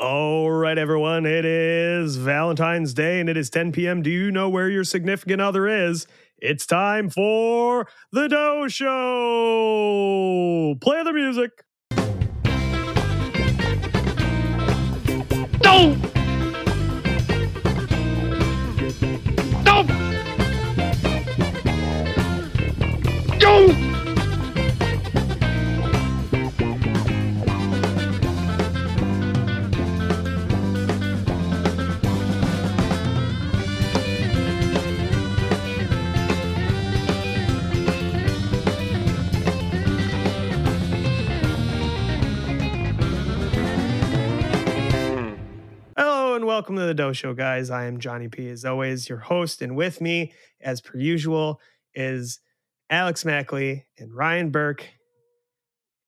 All right, everyone. It is Valentine's Day and it is 10 p.m. Do you know where your significant other is? It's time for the Doh Show. Play the music. Go! To the Doh Show, guys. I am Jonny P. As always, your host, and with me, as per usual, is Alex Mackley and Ryan Bourke.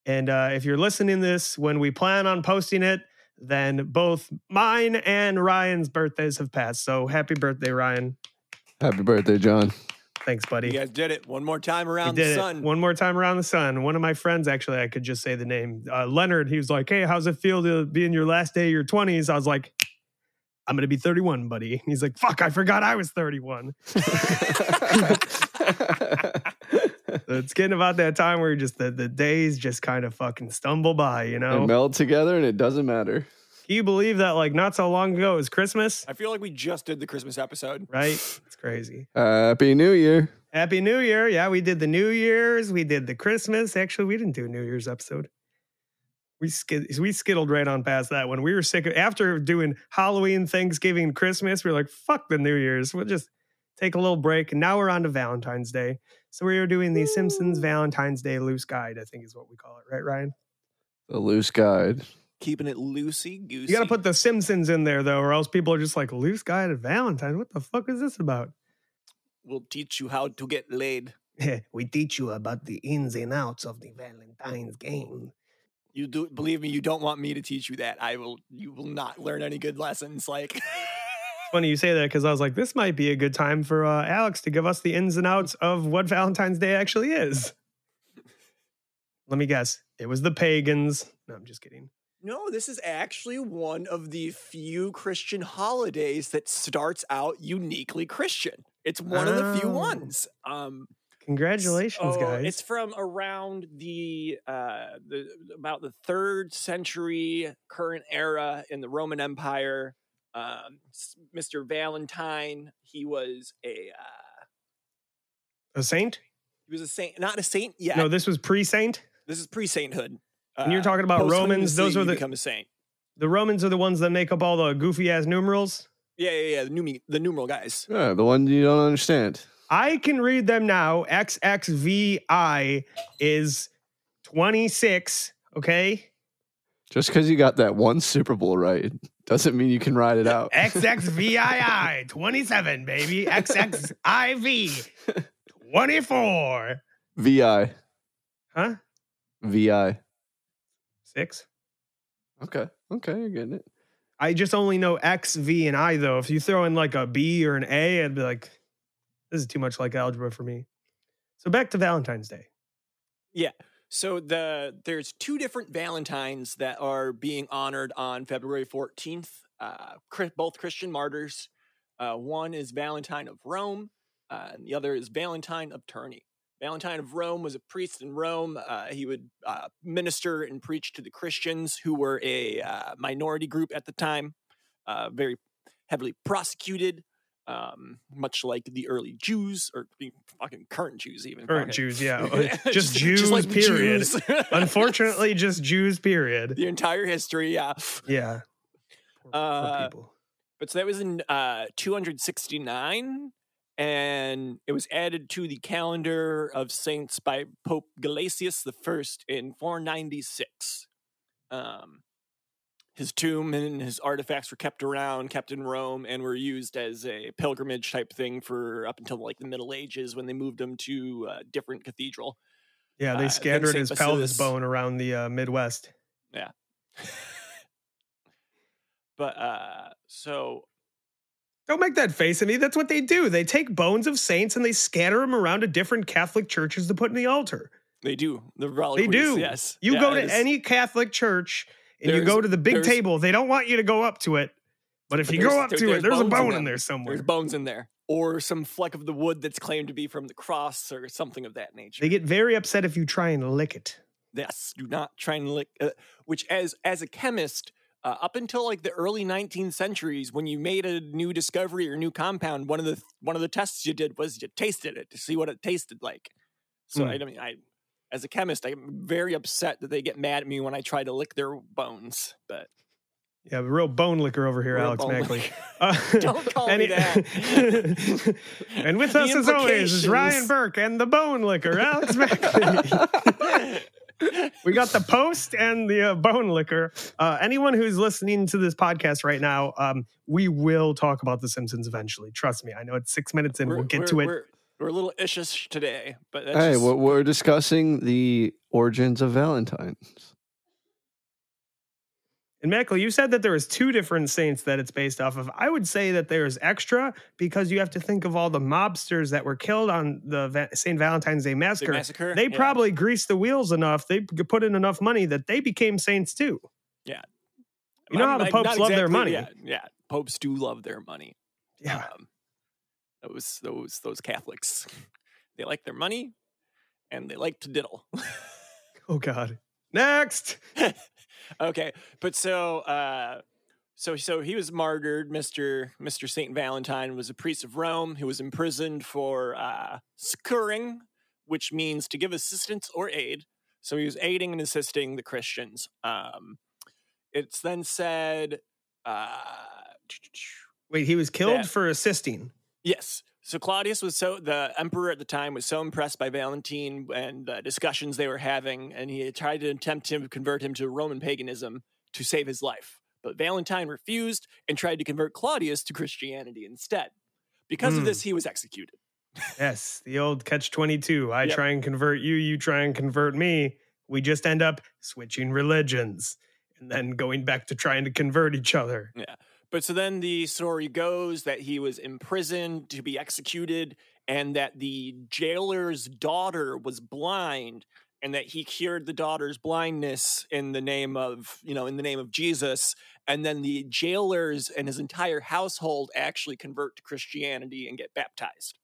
And uh, if you're listening to this when we plan on posting it, then both mine and Ryan's birthdays have passed. So happy birthday, Ryan. Happy birthday, John. Thanks, buddy. You guys did it one more time around did the it sun. one more time around the sun. One of my friends, actually, I could just say the name, uh, Leonard. He was like, "Hey, how's it feel to be in your last day of your 20s?" I was like, "I'm gonna be 31, buddy." And he's like, "Fuck, I forgot I was 31." it's getting about that time where just the, the days just kind of fucking stumble by, you know? They meld together and it doesn't matter. Can you believe that? Like not so long ago, it was Christmas, I feel like we just did the Christmas episode. right? It's crazy. Happy New Year. Happy New Year. Yeah, we did the New Year's. We did the Christmas. Actually, we didn't do a New Year's episode. We skid, we skittled right on past that one. We were sick of, after doing Halloween, Thanksgiving, Christmas. We were like, fuck the New Year's. We'll just take a little break. And now we're on to Valentine's Day. So we are doing the Simpsons Valentine's Day loose guide, I think is what we call it, right, Ryan? The loose guide. Keeping it loosey goosey. You got to put the Simpsons in there, though, or else people are just like, loose guide at Valentine's. What the fuck is this about? We'll teach you how to get laid. we teach you about the ins and outs of the Valentine's game. You do believe me. You don't want me to teach you that. I will. You will not learn any good lessons. Like funny you say that because I was like, this might be a good time for uh, Alex to give us the ins and outs of what Valentine's Day actually is. Let me guess. It was the pagans. No, I'm just kidding. no, this is actually one of the few Christian holidays that starts out uniquely Christian. It's one of the few Oh. ones. Um, Congratulations, So, guys. It's from around the uh the about the third century current era in the Roman Empire. Um, Mr. Valentine, he was a uh, a saint? he was a saint, not a saint yet. No, this was pre saint. this is pre-sainthood. When you're Uh, talking about Romans, those are the become a saint. the Romans are the ones that make up all the goofy ass numerals. Yeah, yeah, yeah. The, numi- the numeral guys. Yeah, the one you don't understand. I can read them now. XXVI is 26. Okay. Just because you got that one Super Bowl right doesn't mean you can ride it out. XXVII 27, baby. XXIV 24. VI. Huh? VI. Six? Okay. Okay, you're getting it. I just only know X, V, and I, though. If you throw in like a B or an A, I'd be like, this is too much like algebra for me. So back to Valentine's Day. Yeah. So the there's two different Valentines that are being honored on February 14th. Uh, both Christian martyrs. Uh, one is Valentine of Rome, uh, and the other is Valentine of Terni. Valentine of Rome was a priest in Rome. Uh, he would uh, minister and preach to the Christians, who were a uh, minority group at the time, uh, very heavily prosecuted, um, much like the early Jews or the fucking current Jews, even Current. Jews, yeah. Uh, Just Jews, period. Jews. Unfortunately, just Jews, period. the entire history, yeah. Yeah. Poor, poor Uh, people. But so that was in uh, 269, and it was added to the calendar of saints by Pope Gelasius the First in 496. Um, his tomb and his artifacts were kept around, kept in Rome, and were used as a pilgrimage type thing for up until like the Middle Ages when they moved him to a different cathedral. Yeah, uh, they scattered Saint his pelvis bone around the uh, Midwest. Yeah. but uh, so Don't make that face at me. That's what they do. They take bones of saints and they scatter them around to different Catholic churches to put in the altar. they do the They do. Yes, You Yeah, go to any Catholic church and you go to the big table, they don't want you to go up to it. But if you go up to it, there's a bones in bone in there somewhere. There's bones in there, or some fleck of the wood that's claimed to be from the cross, or something of that nature. They get very upset if you try and lick it. yes, do not try and lick. Uh, which, as as a chemist, uh, up until like the early 19th centuries, when you made a new discovery or new compound, one of the one of the tests you did was you tasted it to see what it tasted like. So Hmm. I mean, I as a chemist, I'm very upset that they get mad at me when I try to lick their bones. But Yeah, a real bone licker over here, Real Alex Mackley. Uh, Don't call me it- and with The us as always is Ryan. Bourke and the bone licker, Alex Mackley. we got the post and the uh, bone licker. Uh, anyone who's listening to this podcast right now, um, we will talk about The Simpsons eventually. Trust me. I know it's six minutes in. we're, we'll get to it. We're, we're a little ishish today, but that's Hey, just- we're, we're discussing the origins of Valentine's. And Mackley, you said that there is two different saints that it's based off of. I would say that there's extra because you have to think of all the mobsters that were killed on the Va- St. Valentine's Day the massacre. massacre. They yeah. probably greased the wheels enough. They put in enough money that they became saints too. Yeah. You know how the popes not love their money. Yeah, yeah, popes do love their money. Yeah. Um, those those those Catholics, they like their money, and they like to diddle. Oh God. Next. okay, but so uh, so so he was martyred. Mister Mister Saint Valentine was a priest of Rome who was imprisoned for uh, which means to give assistance or aid. So he was aiding and assisting the Christians. Um, it's then said. Uh, Wait, he was killed That- for assisting. Yes. So Claudius was so the emperor at the time was so impressed by Valentine and the discussions they were having, and he had tried to attempt to convert him to Roman paganism to save his life. But Valentine refused and tried to convert Claudius to Christianity instead. Because of Hmm. this, he was executed. Yes, the old catch 22. I Yep. try and convert you, you try and convert me. We just end up switching religions and then going back to trying to convert each other. But so then the story goes that he was imprisoned to be executed, and that the jailer's daughter was blind, and that he cured the daughter's blindness in the name of, you know, in the name of Jesus. And then the jailers and his entire household actually convert to Christianity and get baptized.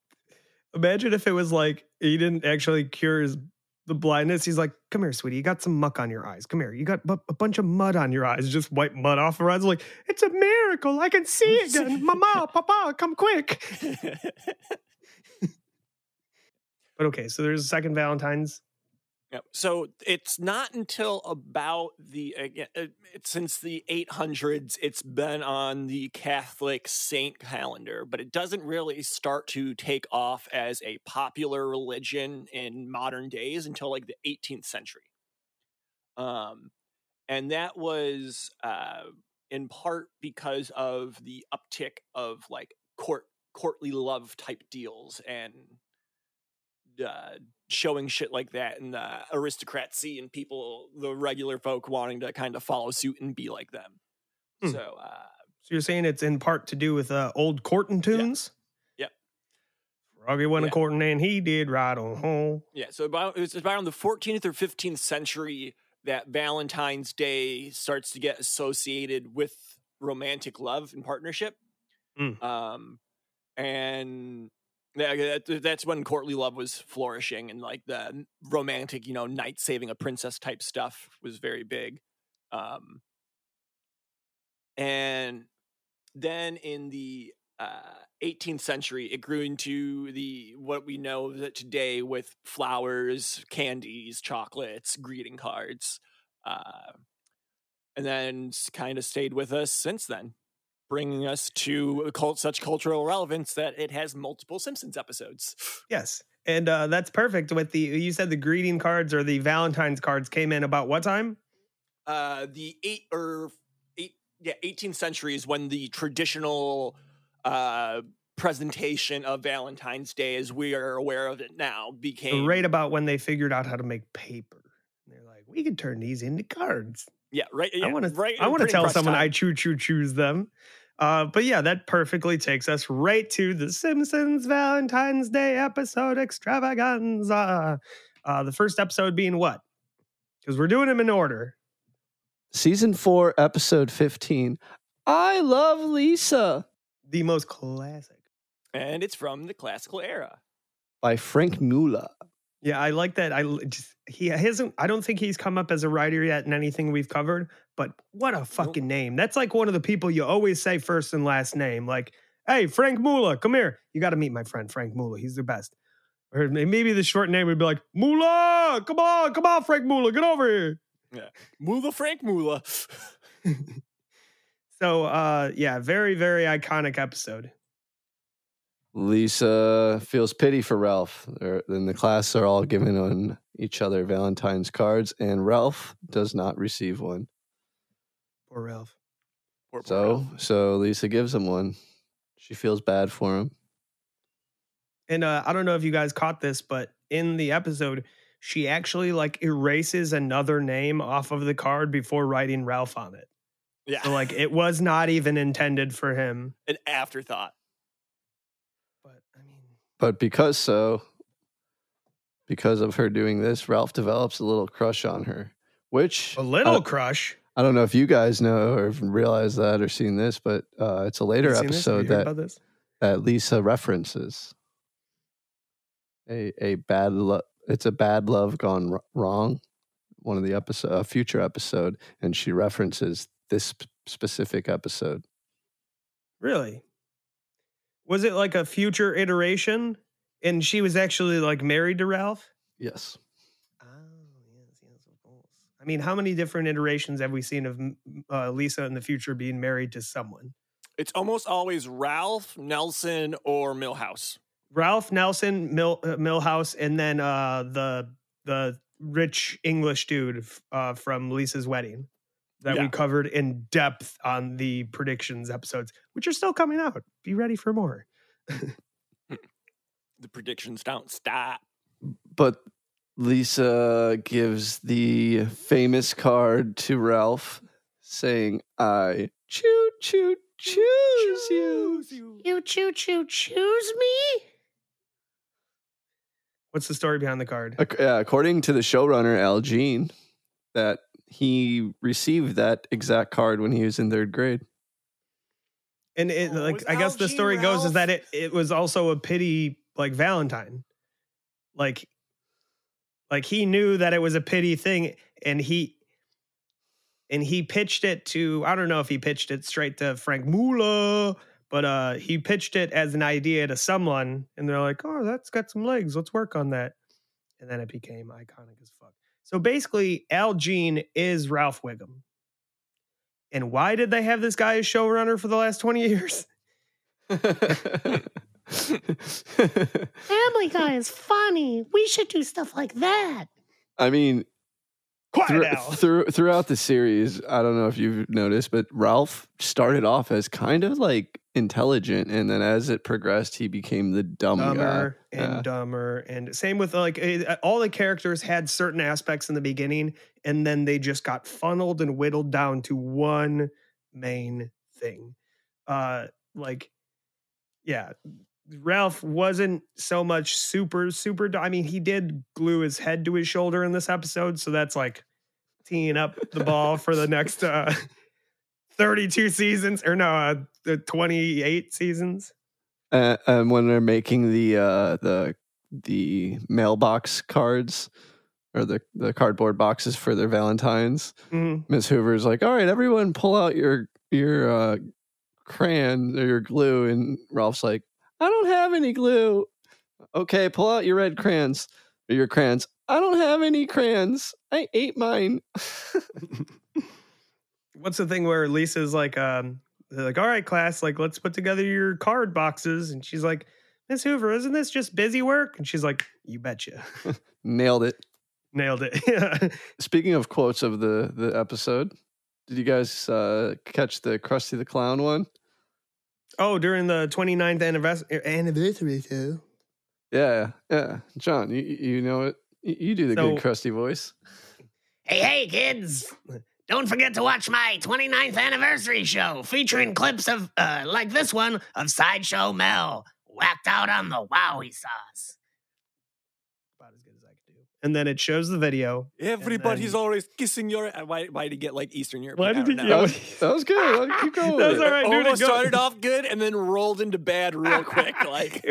Imagine if it was like he didn't actually cure his the blindness. He's like, "Come here, sweetie. You got some muck on your eyes. Come here. You got bu- a bunch of mud on your eyes. Just wipe mud off her eyes. Like it's a miracle. I can see again. Mama, Papa, come quick." But okay, so there's a second Valentine's. Yep. So it's not until about the again, uh, since the 800s it's been on the Catholic saint calendar, but it doesn't really start to take off as a popular religion in modern days until like the 18th century. Um, and that was uh, in part because of the uptick of like court courtly love type deals and uh, showing shit like that and the aristocracy and people, the regular folk wanting to kind of follow suit and be like them. Hmm. So, uh, So you're saying it's in part to do with uh, old courting tunes? Yep. Froggy went a Yeah. courting and he did right on home. yeah, so about it was about on the 14th or 15th century that Valentine's Day starts to get associated with romantic love and partnership. Mm. Um, and that- that's when courtly love was flourishing and like the romantic, you know, knight saving a princess type stuff was very big. Um, and then in the uh, 18th century, it grew into the what we know that today with flowers, candies, chocolates, greeting cards, uh, and then kind of stayed with us since then, bringing us to cult, such cultural relevance that it has multiple Simpsons episodes. Yes. And uh, that's perfect with the, you said the greeting cards or the Valentine's cards came in about what time? uh, the eight or eight, yeah, 18th century is when the traditional uh, presentation of Valentine's Day, as we are aware of it now, became Right about when they figured out how to make paper. And they're like, we can turn these into cards. Yeah, right. Yeah, I want to right. I want to tell someone time. I choo choo choose them. Uh, but yeah, that perfectly takes us right to the Simpsons Valentine's Day episode extravaganza. Uh, the first episode being what? Because we're doing them in order. season four, episode 15. I love Lisa The most classic. And it's from the classical era. by Frank Mula. Yeah, I like that. I just he hasn't. I don't think he's come up as a writer yet in anything we've covered. But what a fucking name! That's like one of the people you always say first and last name. Like, hey, Frank Mula, come here. You got to meet my friend Frank Mula. He's the best. Or maybe the short name would be like Mula. Come on, come on, Frank Mula, get over here. yeah Mula Frank Mula. So, uh, yeah, very very iconic episode. Lisa feels pity for Ralph. They're, then the class are all giving on each other Valentine's cards, and Ralph does not receive one. Poor Ralph. Poor- poor So, Ralph. so Lisa gives him one. She feels bad for him. And uh, I don't know if you guys caught this, but in the episode, she actually like erases another name off of the card before writing Ralph on it. yeah, So like it was not even intended for him. an afterthought. But I mean, But because so, because of her doing this, Ralph develops a little crush on her, which a little uh, crush. I don't know if you guys know or realize that or seen this, but uh, it's a later? Episode that that Lisa references. A a bad love. It's a bad love gone wr- wrong. One of the episode, a future episode, and she references this sp- specific episode. Really? Was it like a future iteration? And she was actually like married to Ralph? Yes. Oh, yes, yes, of course. I mean, how many different iterations have we seen of uh, Lisa in the future being married to someone? It's almost always Ralph, Nelson, or Milhouse. Ralph Nelson, Mill, uh, Milhouse, and then uh, the the rich English dude f- uh, from Lisa's wedding that we covered in depth on the predictions episodes, which are still coming out. Be ready for more. The predictions don't stop. But Lisa gives the famous card to Ralph, saying, "I choo choo choose you." You choo choo choose me? What's the story behind the card? Ac- yeah, according to the showrunner Al Jean, that he received that exact card when he was in third grade. And it, Oh, like, it's I guess the Al Jean story goes is that it it was also a pity like Valentine, like, like he knew that it was a pity thing, and he, and he pitched it to I don't know if he pitched it straight to Frank Mula, but uh he pitched it as an idea to someone, and they're like, oh, that's got some legs, let's work on that, and then it became iconic as fuck. So basically, Al Jean is Ralph Wiggum. And why did they have this guy as showrunner for the last 20 years? Family Guy is funny. We should do stuff like that. I mean, Quiet through, through, throughout the series, I don't know if you've noticed, but Ralph started off as kind of like intelligent, and then as it progressed, he became the dumb dumber guy. and Yeah. dumber. And same with like eh, all the characters had certain aspects in the beginning, and then they just got funneled and whittled down to one main thing. Uh, like, yeah, Ralph wasn't so much super, super. I mean, he did glue his head to his shoulder in this episode, so that's like teeing up the ball for the next uh 32 seasons or no, uh, the 28 seasons. Uh, and when they're making the uh, the the mailbox cards or the the cardboard boxes for their Valentines, Mhm. Miss Hoover's like, "All right, everyone, pull out your your uh, crayon or your glue," and Ralph's like, "I don't have any glue." Okay, pull out your red crayons or your crayons. I don't have any crayons. I ate mine. what's the thing where Lisa's like, um, they're like, all right, class, like, let's put together your card boxes. And she's like, Miss Hoover, isn't this just busy work? And she's like, you betcha. Nailed it. Nailed it. yeah. Speaking of quotes of the the episode, did you guys uh, catch the Krusty the Clown one? Oh, during the 29th anniversary, anniversary show. Yeah, yeah. John, you you know it. You you do the good Krusty voice. Hey, hey, kids. Don't forget to watch my 29th anniversary show featuring clips of, uh, like this one, of Sideshow Mel, whacked out on the Wowie sauce. About as good as I could do. And then it shows the video. Everybody's then- always kissing your. Why? Why did he get like Eastern European? Why did he know. That was, that was good. Keep going. with That was it. all right, dude. Almost started off good and then rolled into bad real quick. Like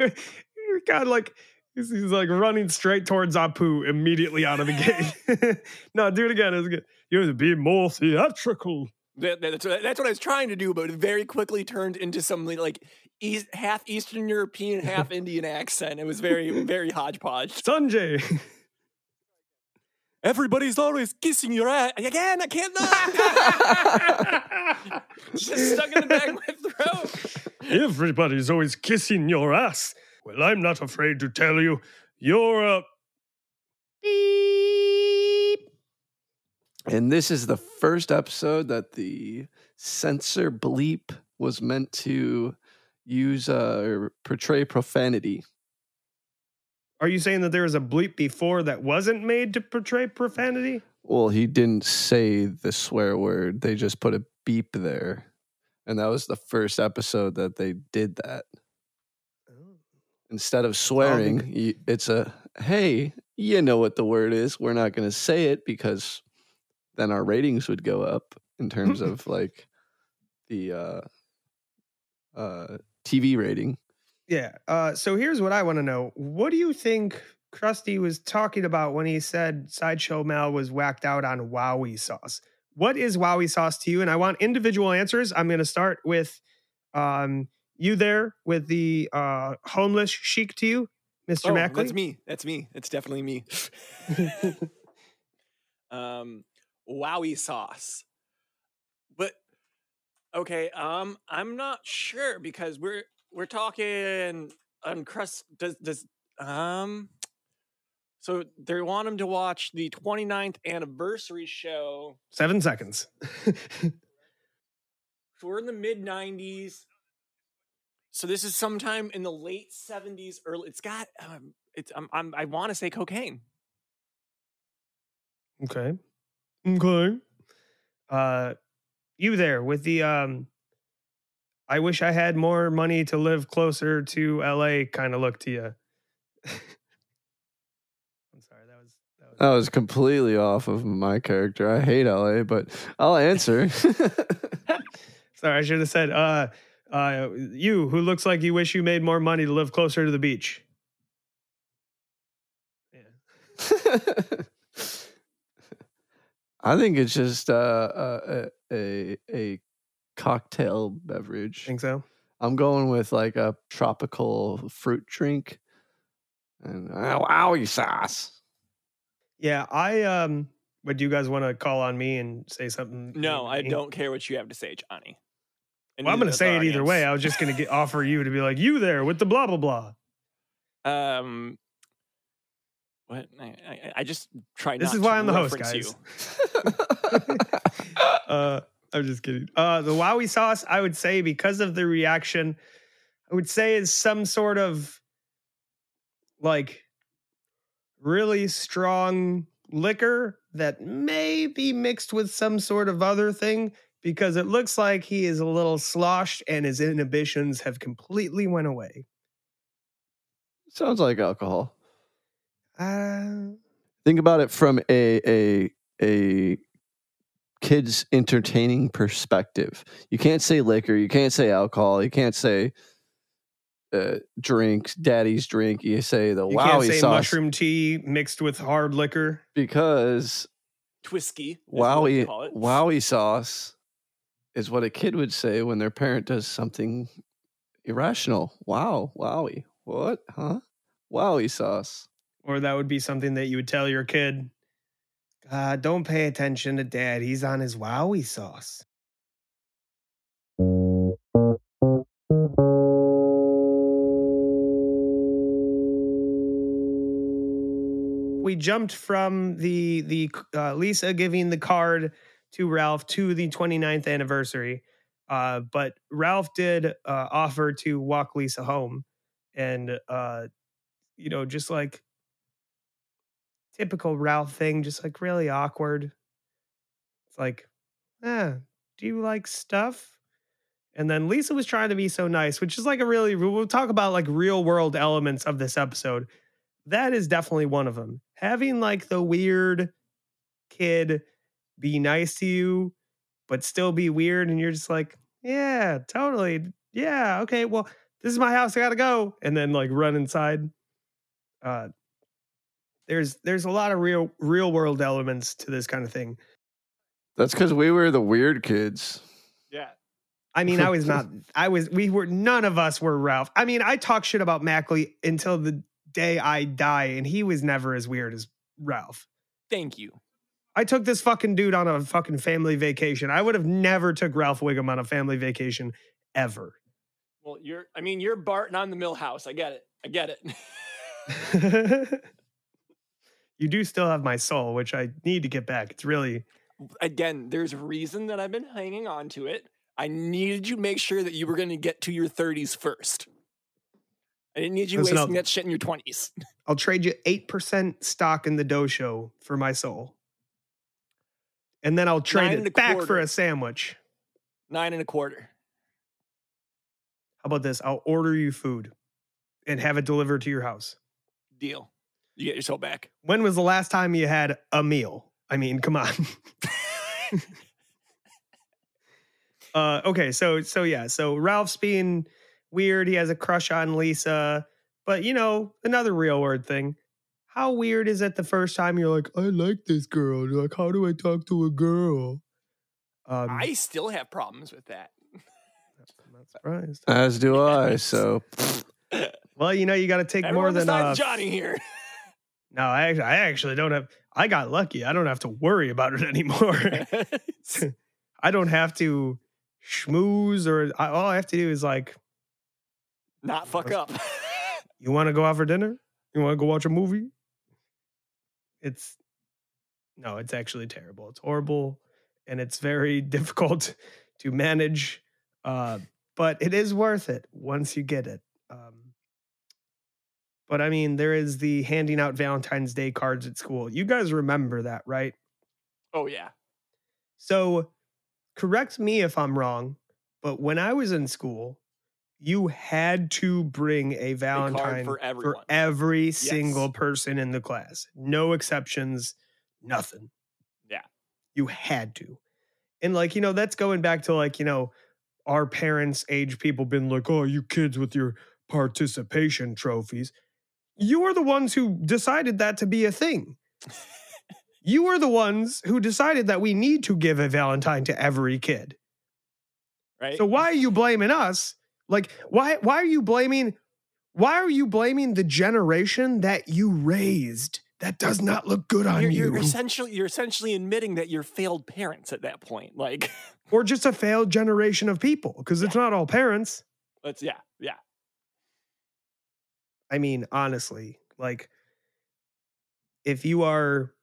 God, like he's, he's like running straight towards Apu immediately out of the gate. no, do it again. It was good. You have to be more theatrical. that, that's, what, that's what I was trying to do, but it very quickly turned into something like east, half Eastern European, half Indian accent. It was very, very hodgepodge. Sanjay. Everybody's always kissing your ass again. I can't. Just stuck in the back of my throat. Everybody's always kissing your ass. Well, I'm not afraid to tell you, you're a beep. And this is the first episode that the censor bleep was meant to use uh, or portray profanity. Are you saying that there was a bleep before that wasn't made to portray profanity? Well, he didn't say the swear word. They just put a beep there. And that was the first episode that they did that. Instead of swearing, y- it's a hey, you know what the word is. We're not going to say it because then our ratings would go up in terms of like the uh, uh, TV rating. Yeah. Uh, so here's what I want to know. What do you think Krusty was talking about when he said Sideshow Mel was whacked out on Wowie sauce? What is Wowie sauce to you? And I want individual answers. I'm going to start with um, you there with the uh, homeless chic to you, Mr. Oh, Mackley. that's me. That's me. That's definitely me. um, wowie sauce. But okay, um, I'm not sure because we're we're talking on crust. Does does um. So they want him to watch the 29th anniversary show. Seven seconds. So we're in the mid 90s. So this is sometime in the late 70s, early. It's got. Um, it's. I'm. I'm I want to say cocaine. okay. Okay. Uh, you there with the um, I wish I had more money to live closer to LA kind of look to you. I'm sorry, that was that was That was completely off of my character. I hate LA, but I'll answer. sorry, I should have said uh uh you who looks like you wish you made more money to live closer to the beach. Yeah. I think it's just uh, uh, a a cocktail beverage. Think so? I'm going with like a tropical fruit drink and uh, wowie sauce. Yeah, I um but do you guys want to call on me and say something? No, mean I don't care what you have to say, Johnny. And Well, I'm going to say it either way. I was just going to offer you to be like, you there with the blah, blah, blah. Um, what? I, I, I just try. This is why I'm the host, reference guys. you. uh, I'm just kidding. Uh, the Wowie sauce, I would say, because of the reaction, I would say is some sort of like really strong liquor that may be mixed with some sort of other thing because it looks like he is a little sloshed and his inhibitions have completely went away. Sounds like alcohol. Uh, Think about it from a a a kid's entertaining perspective. You can't say liquor, you can't say alcohol, you can't say uh, drinks, daddy's drink. You say the you can't wowie say sauce mushroom tea mixed with hard liquor. because Twisky. is what we wowie wowie sauce is what a kid would say when their parent does something irrational. Wow, wowie, what? Huh? Wowie sauce. Or that would be something that you would tell your kid, uh, don't pay attention to dad. He's on his wowie sauce. We jumped from the the uh, Lisa giving the card to Ralph to the 29th anniversary. Uh, but Ralph did uh, offer to walk Lisa home. And, uh, you know, just like typical Ralph thing, just like really awkward. It's like, ah, do you like stuff? And then Lisa was trying to be so nice, which is like a really, we'll talk about like real world elements of this episode. that is definitely one of them. Having like the weird kid be nice to you, but still be weird, and you're just like, yeah, totally, yeah, okay, well, this is my house, I gotta go, and then like run inside. Uh, there's there's a lot of real real world elements to this kind of thing. That's because we were the weird kids. Yeah. I mean, I was not. I was. We were. None of us were Ralph. I mean, I talk shit about Mackley until the day I die, and he was never as weird as Ralph. Thank you. I took this fucking dude on a fucking family vacation. I would have never took Ralph Wiggum on a family vacation ever. Well, you're. I mean, you're Bart, and I'm the Milhouse. I get it. I get it. you do still have my soul, which I need to get back. It's really Again, there's a reason that I've been hanging on to it. I needed you to make sure that you were going to get to your 30s first. I didn't need you Listen wasting up. that shit in your 20s. I'll trade you 8% stock in the show for my soul. And then I'll trade Nine it back for a sandwich. Nine and a quarter. How about this? I'll order you food and have it delivered to your house. Deal. You get your soul back. When was the last time you had a meal? I mean, come on. uh, okay, so so yeah, so Ralph's being weird. He has a crush on Lisa, but you know, another real word thing. How weird is it the first time you're like, I like this girl? You're Like, how do I talk to a girl? Um, I still have problems with that. I'm not surprised. As do I. So Well, you know, you got to take Everyone more than uh, besides Johnny here. No, I actually, I actually don't have. I got lucky. I don't have to worry about it anymore. I don't have to schmooze or I, all I have to do is like, Not fuck up. you want to go out for dinner? You want to go watch a movie? It's no, it's actually terrible. It's horrible and it's very difficult to manage. Uh, but it is worth it once you get it. Um, but I mean, there is the handing out Valentine's Day cards at school. You guys remember that, right? oh yeah. So, correct me if I'm wrong, but when I was in school, you had to bring a Valentine for everyone. every single person in the class. No exceptions, nothing. Yeah. You had to. And like, you know, that's going back to like, you know, our parents' age people been like, "Oh, you kids with your participation trophies." You are the ones who decided that to be a thing. you are the ones who decided that we need to give a Valentine to every kid. Right. So why are you blaming us? Like why why are you blaming why are you blaming the generation that you raised? That does not look good on you're, you. you're essentially you're essentially admitting that you're failed parents at that point. Like, or just a failed generation of people because it's not all parents. let's yeah yeah. I mean, honestly, like if you are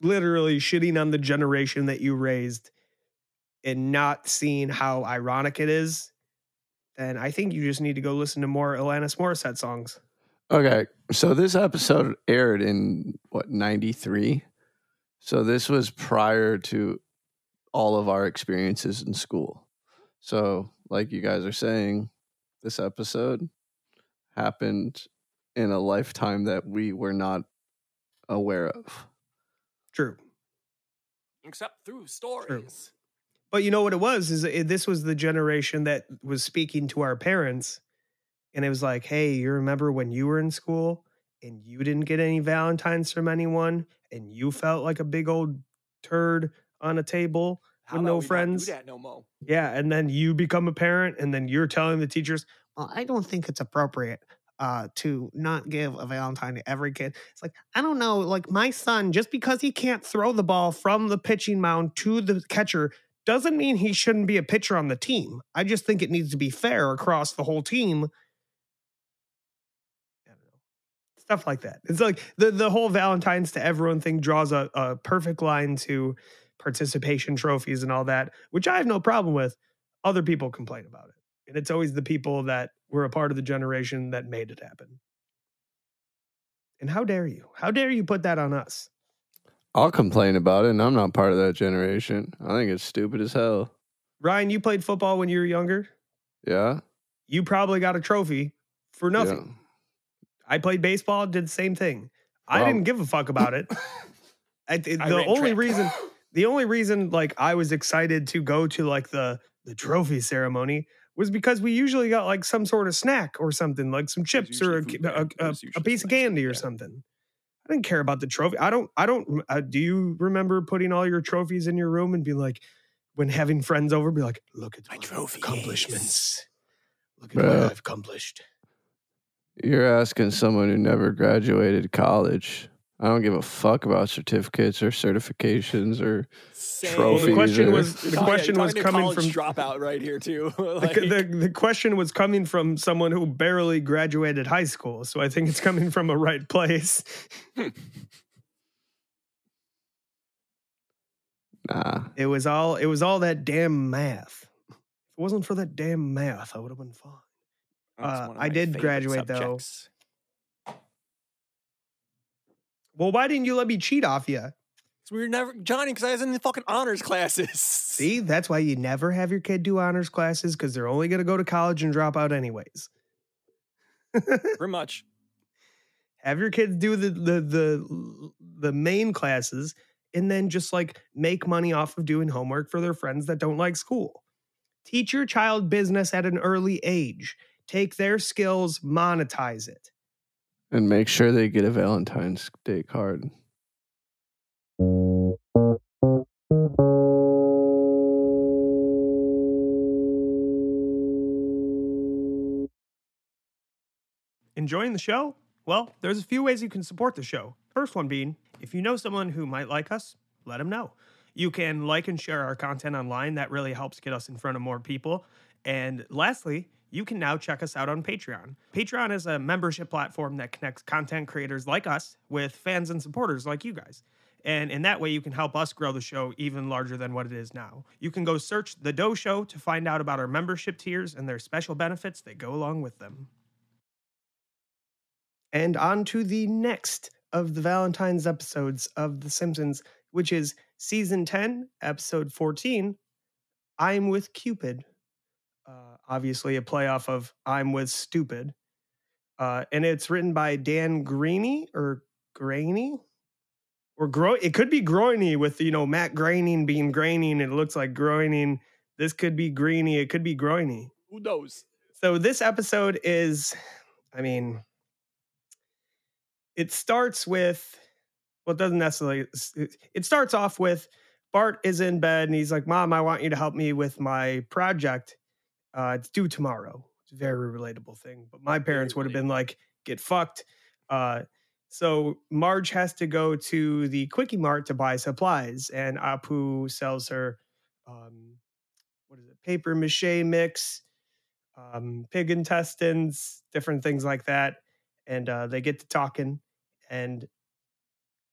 literally shitting on the generation that you raised and not seeing how ironic it is, then I think you just need to go listen to more Alanis Morissette songs. okay, so this episode aired in what ninety three. So this was prior to all of our experiences in school. So, like you guys are saying, this episode happened in a lifetime that we were not aware of. True. Except through stories. But you know what it was is it, this was the generation that was speaking to our parents, and it was like, "Hey, you remember when you were in school and you didn't get any Valentines from anyone, and you felt like a big old turd on a table How with about no we not do friends?" that no mo. Yeah, and then you become a parent, and then you're telling the teachers, Well, I don't think it's appropriate uh, to not give a Valentine to every kid. It's like, I don't know, like my son, just because he can't throw the ball from the pitching mound to the catcher doesn't mean he shouldn't be a pitcher on the team. I just think it needs to be fair across the whole team. Stuff like that. It's like the the whole Valentine's to everyone thing draws a, a perfect line to participation trophies and all that, which I have no problem with. Other people complain about it, and it's always the people that were a part of the generation that made it happen. And how dare you? How dare you put that on us? I'll complain about it, and I'm not part of that generation. I think it's stupid as hell. Ryan, you played football when you were younger. Yeah. You probably got a trophy for nothing. I played baseball, did the same thing. I didn't give a fuck about it. I, it- I the only track. reason, the only reason, like I was excited to go to like the the trophy ceremony was because we usually got like some sort of snack or something, like some chips or a, usually food a, a, a usually piece of candy or yeah. something. I didn't care about the trophy. I don't. I don't. Uh, do you remember putting all your trophies in your room and be like, when having friends over, be like, look at My my trophies." accomplishments. Look at what Bruh. I've accomplished. You're asking someone who never graduated college. I don't give a fuck about certificates or certifications or Same. Trophies The question was the talking- question you're was coming from dropout right here too. the, Like, the, the question was coming from someone who barely graduated high school, so I think it's coming from a right place. nah. It was all it was all that damn math. If it wasn't for that damn math, I would have been fine. uh, I did favorite graduate, though. Well, why didn't you let me cheat off you? 'Cause we were never Johnny because I was in the fucking honors classes. See, that's why you never have your kid do honors classes because they're only going to go to college and drop out anyways. pretty much. have your kids do the the the the main classes and then just like make money off of doing homework for their friends that don't like school. Teach your child business at an early age. Take their skills, monetize it. And make sure they get a Valentine's Day card. Enjoying the show? Well, there's a few ways you can support the show. First one being, if you know someone who might like us, let them know. You can like and share our content online. That really helps get us in front of more people. And lastly, you can now check us out on Patreon. Patreon is a membership platform that connects content creators like us with fans and supporters like you guys. And in that way, you can help us grow the show even larger than what it is now. You can go search The Doh Show to find out about our membership tiers and their special benefits that go along with them. And on to the next of the Valentine's episodes of The Simpsons, which is season 10, episode 14 I'm with Cupid. Uh, obviously, a playoff of I'm with Stupid. Uh, and it's written by Dan Greeny or Grainy or Gro. It could be Groiny with, you know, Matt Groening being Graining. It looks like Groening. This could be Greeny. It could be Groiny. Who knows? So this episode is, I mean, it starts with, well, it doesn't necessarily, it starts off with Bart is in bed and he's like, Mom, I want you to help me with my project. Uh, it's due tomorrow. It's a very relatable thing. But my parents would have been like, get fucked. Uh, so Marge has to go to the Kwik-E-Mart to buy supplies, and Apu sells her, um, what is it, paper mache mix, um, pig intestines, different things like that. And uh, they get to talking, and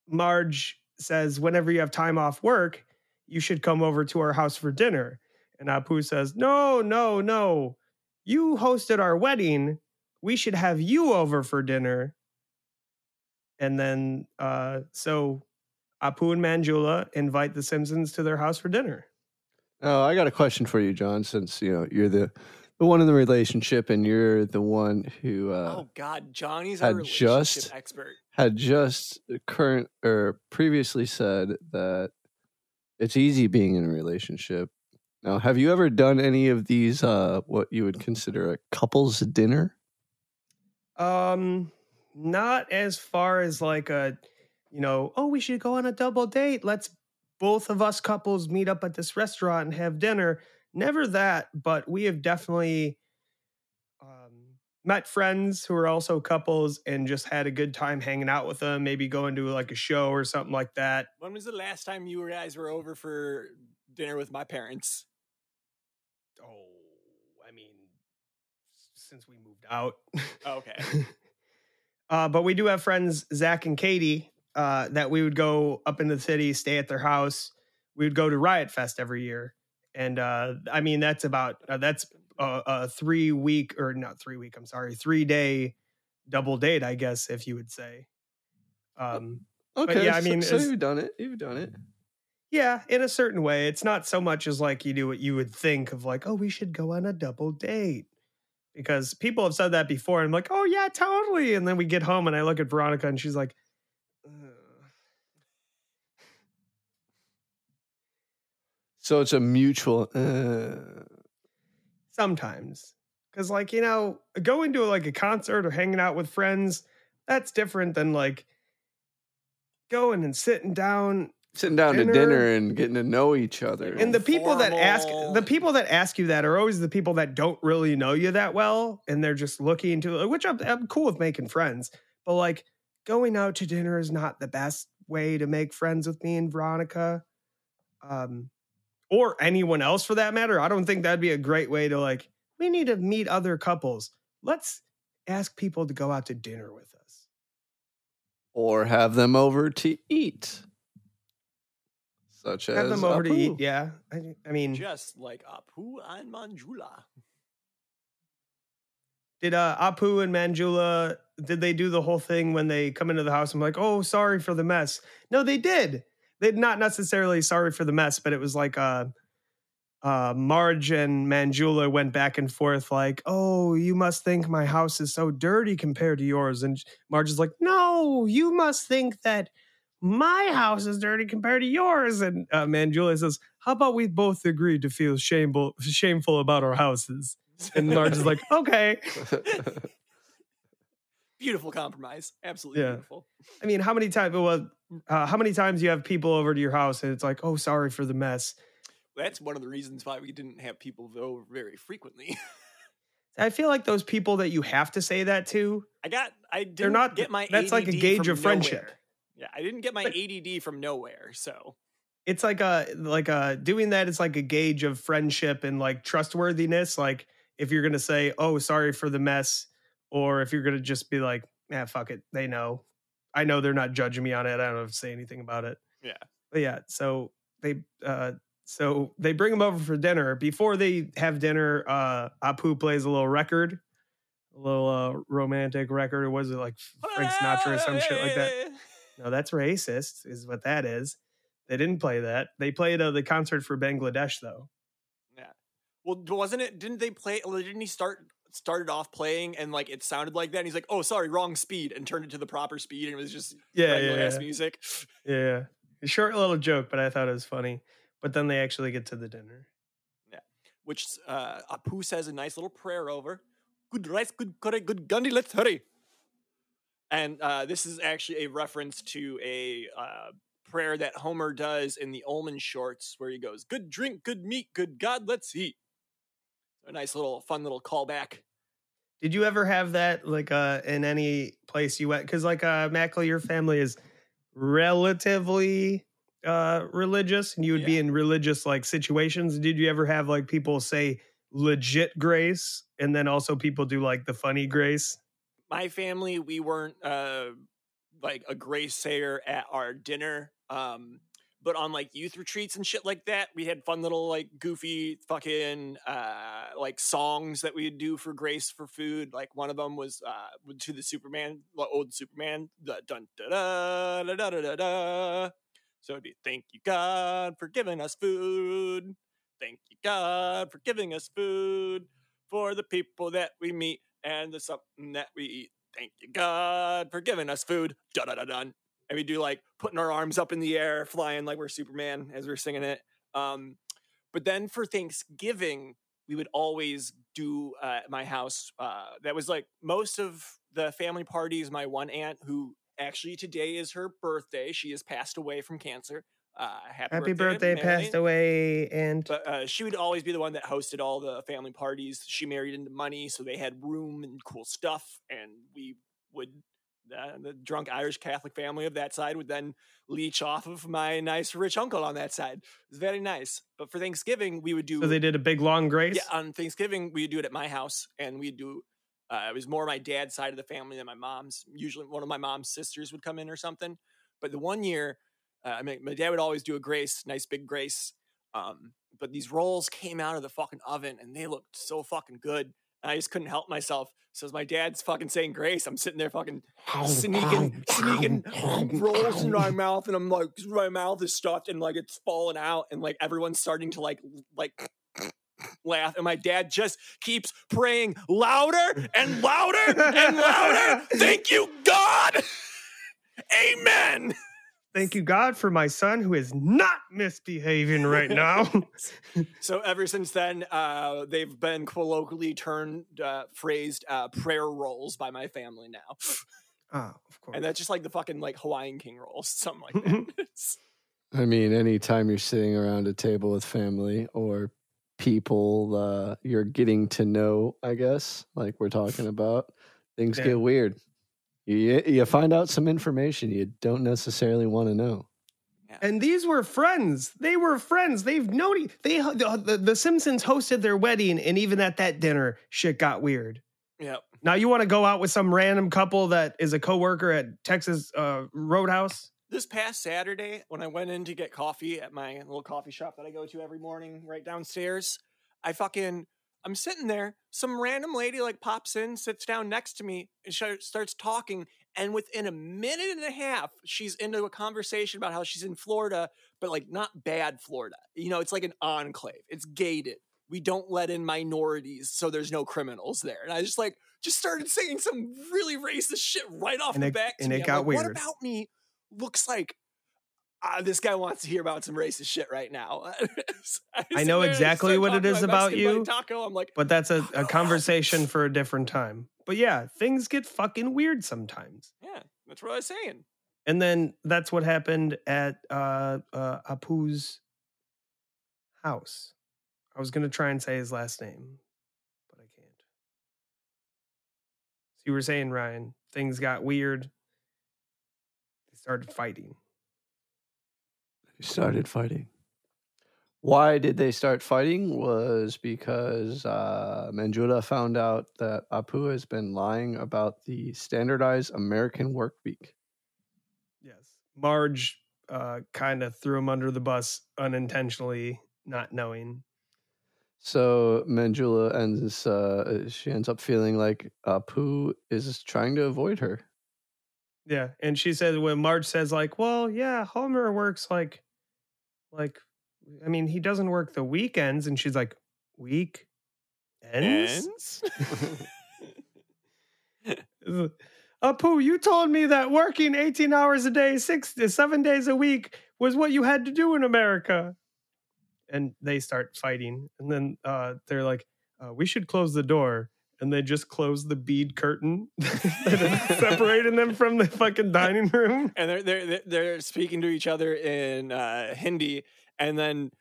Marge says, "Whenever you have time off work, you should come over to our house for dinner." And Apu says, "No, no, no. You hosted our wedding. We should have you over for dinner." And then, uh, so Apu and Manjula invite the Simpsons to their house for dinner. Oh, I got a question for you, John. Since you know you're the the one in the relationship, and you're the one who uh, oh God, Johnny's had a relationship just- expert. Had just current or previously said that it's easy being in a relationship. Now, have you ever done any of these? Uh, what you would consider a couples dinner? Um, not as far as like a, you know, oh, we should go on a double date. Let's both of us couples meet up at this restaurant and have dinner. Never that, but we have definitely met friends who are also couples and just had a good time hanging out with them. Maybe going to like a show or something like that. When was the last time you guys were over for dinner with my parents? Oh, I mean, since we moved out. Okay. uh, but we do have friends, Zach and Katie, uh, that we would go up in the city, stay at their house. We would go to Riot Fest every year, and uh, I mean that's about uh, that's a, a three week or not three week. I'm sorry, three day double date, I guess if you would say. Um, Okay, yeah, I mean, so, it's- you've done it. You've done it. yeah, in a certain way, it's not so much as like you do what you would think of like, oh, we should go on a double date. because people have said that before. And I'm like, oh yeah, totally. And then we get home and I look at Veronica and she's like, "Ugh." So it's a mutual. Uh, sometimes because like you know going to like a concert or hanging out with friends that's different than like going and sitting down sitting down Dinner. to dinner and getting to know each other. and the people that ask the people that ask you that are always the people that don't really know you that well and they're just looking to which I'm, I'm cool with making friends but like going out to dinner is not the best way to make friends with me and veronica um or anyone else for that matter i don't think that'd be a great way to like we need to meet other couples let's ask people to go out to dinner with us or have them over to eat. Such have as them over to eat Apu. yeah I, I mean Just like Apu and Manjula. Did uh, Apu and Manjula did they do the whole thing when they come into the house? I'm like, oh, sorry for the mess. No, they did. They not necessarily sorry for the mess, but it was like uh, uh, Marge and Manjula went back and forth, like, oh, you must think my house is so dirty compared to yours, and Marge is like, no, you must think that my house is dirty compared to yours, and uh, Manjula says, how about we both agree to feel shameful shameful about our houses? And Marge is like, okay. Beautiful compromise. Absolutely Yeah. beautiful. I mean, how many times? Well, uh, how many times you have people over to your house and it's like, oh, sorry for the mess. That's one of the reasons why we didn't have people over very frequently. I feel like those people that you have to say that to, I got I didn't not- get my that's like a gauge of friendship. nowhere. Yeah, I didn't get my But- ADD from nowhere. So it's like a like a doing that is like a gauge of friendship and like trustworthiness. Like if you're gonna say, oh, sorry for the mess, or if you're gonna just be like, yeah, fuck it, they know. I know they're not judging me on it. I don't have to say anything about it. Yeah. But yeah, so they uh so they bring them over for dinner. Before they have dinner, uh Apu plays a little record, a little uh romantic record. Or was it like Frank Sinatra or some shit like that? No, that's racist, is what that is. They didn't play that. They played uh, the concert for Bangladesh though. Yeah. Well, wasn't it? Didn't they play? Didn't he start started off playing and like it sounded like that? And he's like, "Oh, sorry, wrong speed," and turned it to the proper speed, and it was just Yeah, yeah, ass yeah. music. yeah. A short little joke, but I thought it was funny. But then they actually get to the dinner. Yeah, which uh, Apu says a nice little prayer over. Good rice, good curry, good Gandhi. Let's hurry. And uh, this is actually a reference to a uh, prayer that Homer does in the Ullman shorts, where he goes, "Good drink, good meat, good God, let's eat." A nice little, fun little callback. Did you ever have that like uh in any place you went? Because like uh Mackle, your family is relatively uh religious and you would be in religious like situations. Did you ever have like people say legit grace and then also people do like the funny grace? my family we weren't uh like a grace sayer at our dinner um but on like youth retreats and shit like that we had fun little like goofy fucking uh like songs that we'd do for grace for food like one of them was uh to the superman the old superman the dun da da da da da da so be thank you god for giving us food thank you god for giving us food for the people that we meet and the something that we eat. Thank you, God, for giving us food. Da da da dun. And we do like putting our arms up in the air, flying like we're Superman as we're singing it. Um, but then for Thanksgiving, we would always do uh, at my house. Uh, that was like most of the family parties. My one aunt, who actually today is her birthday, she has passed away from cancer. Uh, happy, Happy birthday, Melanie. passed away, and But uh, she would always be the one that hosted all the family parties. She married into money, so they had room and cool stuff. And we would, uh, the drunk Irish Catholic family of that side would then leech off of my nice rich uncle on that side. It was very nice. But for Thanksgiving, we would do. so they did a big long grace. Yeah, on Thanksgiving we would do it at my house, and we'd do. Uh, it was more my dad's side of the family than my mom's. Usually, one of my mom's sisters would come in or something. But the one year, uh, I mean, my dad would always do a grace, nice big grace. Um, but these rolls came out of the fucking oven, and they looked so fucking good. I just couldn't help myself. So as my dad's fucking saying grace, I'm sitting there fucking sneaking, sneaking rolls in my mouth, and I'm like, my mouth is stuffed, and like it's falling out, and like everyone's starting to like, like laugh, and my dad just keeps praying louder and louder and louder. Thank you, God. Amen. Thank you, God, for my son who is not misbehaving right now. So ever since then, uh, they've been colloquially turned, uh, phrased uh, prayer rolls by my family now, Ah, of course. and that's just like the fucking like Hawaiian king rolls, something like that. I mean, anytime you're sitting around a table with family or people uh, you're getting to know, I guess, like we're talking about, things Yeah. get weird. You, you find out some information you don't necessarily want to know. And these were friends. They were friends. They've known. e- They the, the, the Simpsons hosted their wedding, and even at that dinner, shit got weird. Yep. Now you want to go out with some random couple that is a coworker at Texas uh, Roadhouse? This past Saturday, when I went in to get coffee at my little coffee shop that I go to every morning right downstairs, I fucking I'm sitting there. Some random lady like pops in, sits down next to me, and sh- starts talking. And within a minute and a half, she's into a conversation about how she's in Florida, but like not bad Florida. You know, it's like an enclave. It's gated. We don't let in minorities, so there's no criminals there. And I just like just started saying some really racist shit right off And the it- bat. and me. it I'm got like, What weird. about me looks like uh, this guy wants to hear about some racist shit right now. I know exactly what it is about you. Taco. I'm like, But that's a, a conversation for a different time. But yeah, things get fucking weird sometimes. yeah, that's what I was saying. And then that's what happened at uh, uh, Apu's house. I was going to try and say his last name, but I can't. So you were saying, Ryan, things got weird. They started fighting. They started fighting. Why did they start fighting? Was because uh, Manjula found out that Apu has been lying about the standardized American work week. Yes. Marge uh, kind of threw him under the bus unintentionally, not knowing. So Manjula ends. Uh, she ends up feeling like Apu is trying to avoid her. Yeah, and she said when Marge says like, "Well, yeah, Homer works like, like, I mean, he doesn't work the weekends," and she's like, "Week ends." Apu, you told me that working eighteen hours a day, six to seven days a week, was what you had to do in America. And they start fighting, and then uh, they're like, uh, "We should close the door." And they just close the bead curtain separating them from the fucking dining room. and they're they're they're- they're speaking to each other in uh, Hindi, and then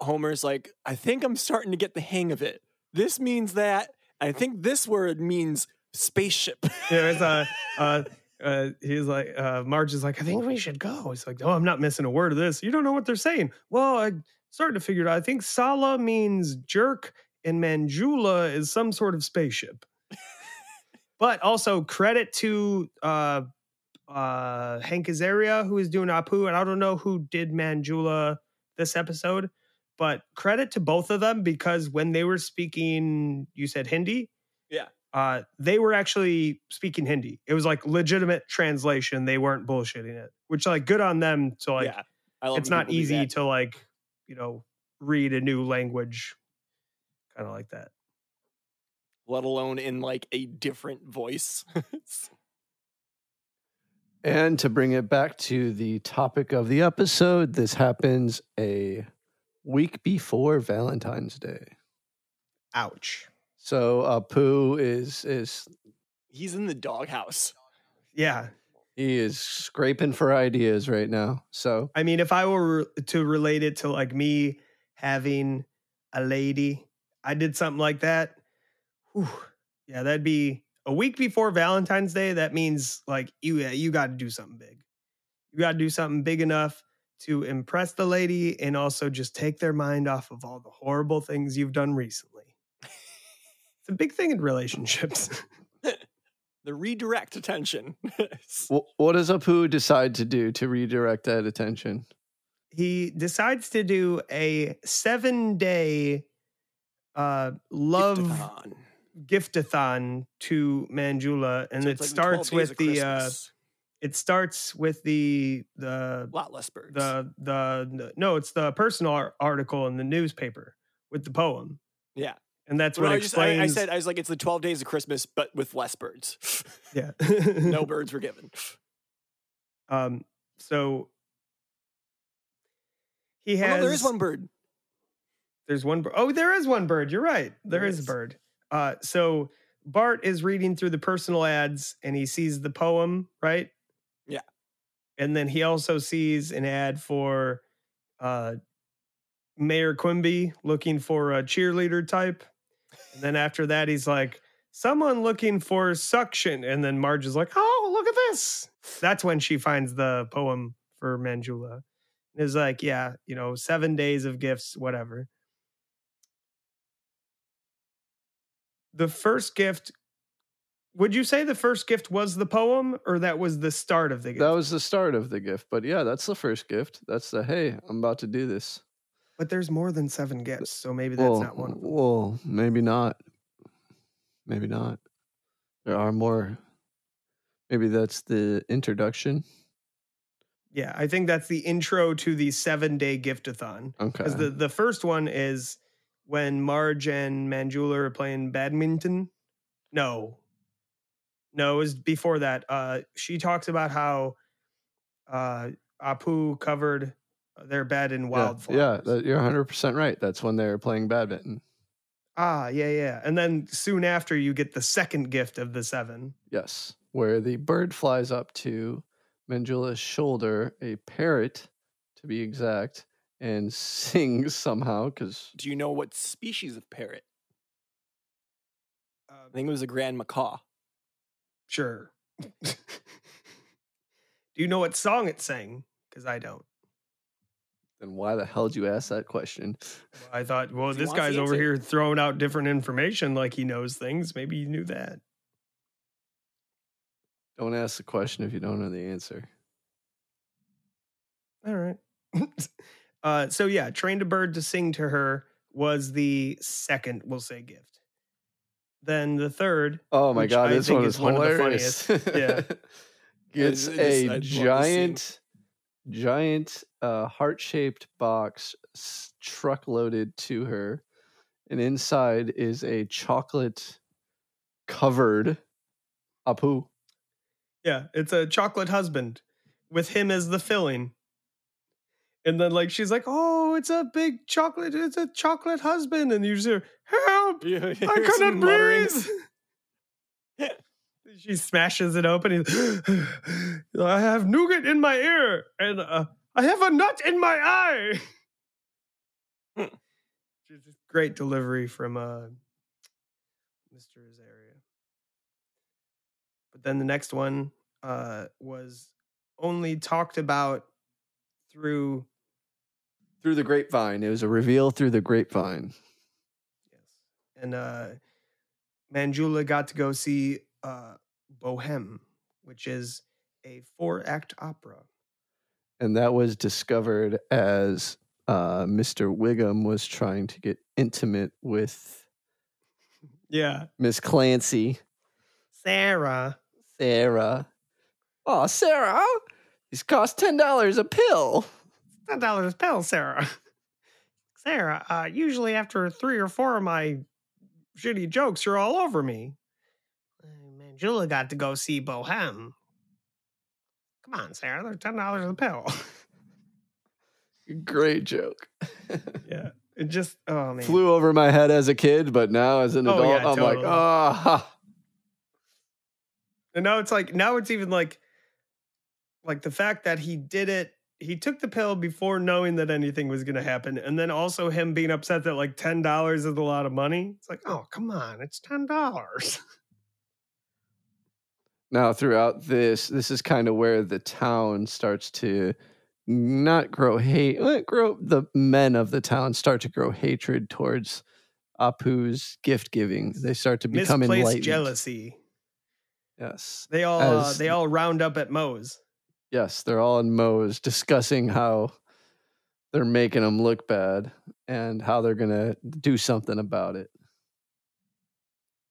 Homer's like, "I think I'm starting to get the hang of it. This means that. I think this word means spaceship." Yeah, it's uh, uh, uh, he's like, uh, Marge is like, I think we should go. He's like, Oh, I'm not missing a word of this. You don't know what they're saying. Well, I started to figure it out. I think Sala means jerk, and Manjula is some sort of spaceship. but also credit to uh, uh, Hank Azaria, who is doing Apu, and I don't know who did Manjula this episode, but credit to both of them because when they were speaking, you said Hindi. Yeah. Uh, they were actually speaking Hindi. It was like legitimate translation. They weren't bullshitting it, which like good on them to like. yeah, I love it's not easy to like, you know, read a new language, kind of like that. let alone in like a different voice. And to bring it back to the topic of the episode, this happens a week before Valentine's Day. Ouch. So uh, Apu is is He's in the doghouse. Yeah. he is scraping for ideas right now. So I mean, if I were to relate it to like me having a lady, I did something like that. whew, yeah, that'd be a week before Valentine's Day. That means like you yeah, you got to do something big. You got to do something big enough to impress the lady and also just take their mind off of all the horrible things you've done recently. it's a big thing in relationships. The redirect attention. wh- what does Apu decide to do to redirect that attention? he decides to do a seven day uh love Giftathon. giftathon to Manjula, and So it like starts with the uh it starts with the the lot less birds. the the no it's the personal article in the newspaper with the poem. Yeah. And that's Well, what I, just, I, explains. I said I was like it's the 12 days of Christmas but with less birds. yeah. no birds were given. Um, so he has. no, there is one bird. There's one. bir- Oh, there is one bird. You're right. There There is a bird. Uh, so Bart is reading through the personal ads and he sees the poem, right? Yeah. And then he also sees an ad for uh, Mayor Quimby looking for a cheerleader type. And then after that, he's like, someone looking for suction. And then Marge is like, oh, look at this. That's when she finds the poem for Manjula. And is like, yeah, you know, seven days of gifts, whatever. The first gift, would you say the first gift was the poem or that was the start of the gift? That was the start of the gift. But yeah, that's the first gift. That's the hey, I'm about to do this. but there's more than seven gifts. So maybe that's well, not one of them. well, maybe not. Maybe not. There are more. Maybe that's the introduction. Yeah, I think that's the intro to the seven day giftathon. Okay. Because the, the first one is when Marge and Manjula are playing badminton. No. No, it was before that. Uh, she talks about how uh, Apu covered their bed in wildflowers. yeah, that, you're 100% right. That's when they're playing badminton. ah, yeah, yeah. And then soon after, you get the second gift of the seven. Yes. Where the bird flies up to Manjula's shoulder, a parrot to be exact, and sing somehow because Do you know what species of parrot? Uh, I think it was a grand macaw. sure. Do you know what song it sang? Because I don't. then why the hell did you ask that question? I thought, well, this guy's over here throwing out different information like he knows things. Maybe he knew that. Don't ask the question if you don't know the answer. All right. uh, so yeah, trained a bird to sing to her was the second, we'll say, gift. Then the third, Oh my god, I this think one is is one of the hilarious. Yeah. it's I a love to see. giant, giant uh, heart-shaped box s- truck loaded to her, and inside is a chocolate covered apu. yeah, it's a chocolate husband with him as the filling. And then like she's like, oh, it's a big chocolate, it's a chocolate husband, and you just hear, help, I couldn't breathe. she smashes it open. And, I have nougat in my ear, and uh, I have a nut in my eye. Great delivery from uh, Mr. Azaria. But then the next one uh, was only talked about through Through the grapevine, it was a reveal through the grapevine. Yes. And uh Manjula got to go see uh Bohème, which is a four act opera. and that was discovered as uh, Mr. Wiggum was trying to get intimate with Yeah. Miss Clancy, Sarah. Sarah. Oh, Sarah, these cost ten dollars a pill. Ten dollars a pill, Sarah. Sarah, uh, usually after three or four of my shitty jokes, you're all over me. Manjula got to go see Bohème. Come on, Sarah, they're ten dollars a pill. Great joke. yeah. It just oh man. Flew over my head as a kid, but now as an Oh, adult, yeah, I'm like, totally. ah, And now it's like now it's even like like the fact that he did it he took the pill before knowing that anything was going to happen and then also him being upset that like $10 is a lot of money. It's like, "Oh, come on, it's $10." now throughout this this is kind of where the town starts to not grow hate eh, grow the men of the town start to grow hatred towards apu's gift giving they start to become Misplaced enlightened jealousy. yes They all uh, they all round up at Moe's. Yes they're all in moe's discussing how they're making them look bad and how they're gonna do something about it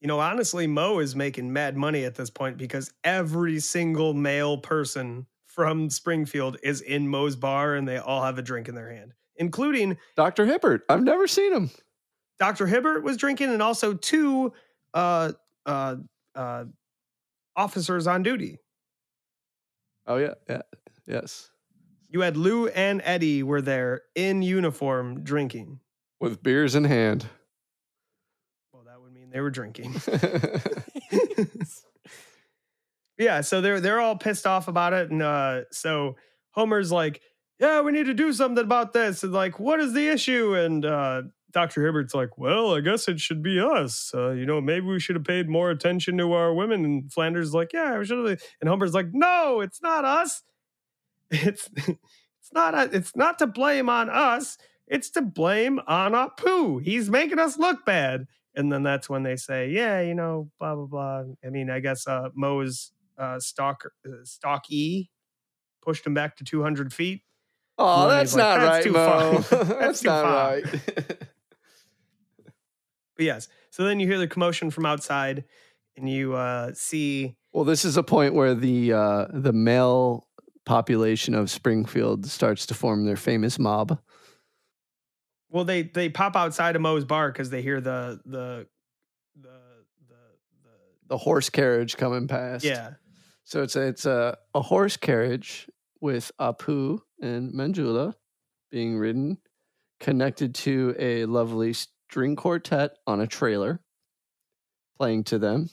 You know, honestly, Moe is making mad money at this point because every single male person from Springfield is in Moe's bar and they all have a drink in their hand, including dr hibbert i've never seen him Dr. Hibbert was drinking, and also two uh, uh, uh, officers on duty. Oh yeah, yeah, yes. You had Lou and Eddie were there in uniform drinking. With beers in hand. Well, that would mean they were drinking. yeah, so they're they're all pissed off about it, and uh, so Homer's like, "Yeah, we need to do something about this." And like, what is the issue? And uh, Doctor Hibbert's like, "Well, I guess it should be us. Uh, you know, maybe we should have paid more attention to our women." And Flanders is like, "Yeah, we should have." And Homer's like, "No, it's not us. It's it's not a, it's not to blame on us. It's to blame on Apu. He's making us look bad." And then that's when they say, "Yeah, you know, blah blah blah." I mean, I guess uh, Moe's uh, uh, stock E pushed him back to 200 feet. oh, that's like, not "That's right, too Moe. far. that's That's too not far." right. But yes, so then you hear the commotion from outside, and you uh, see well, this is a point where the uh, the male population of Springfield starts to form their famous mob. well they they pop outside of Moe's bar because they hear the the the the, The horse carriage coming past. yeah So it's a, it's a, a horse carriage with Apu and Manjula being ridden, connected to a lovely string quartet on a trailer, playing to them.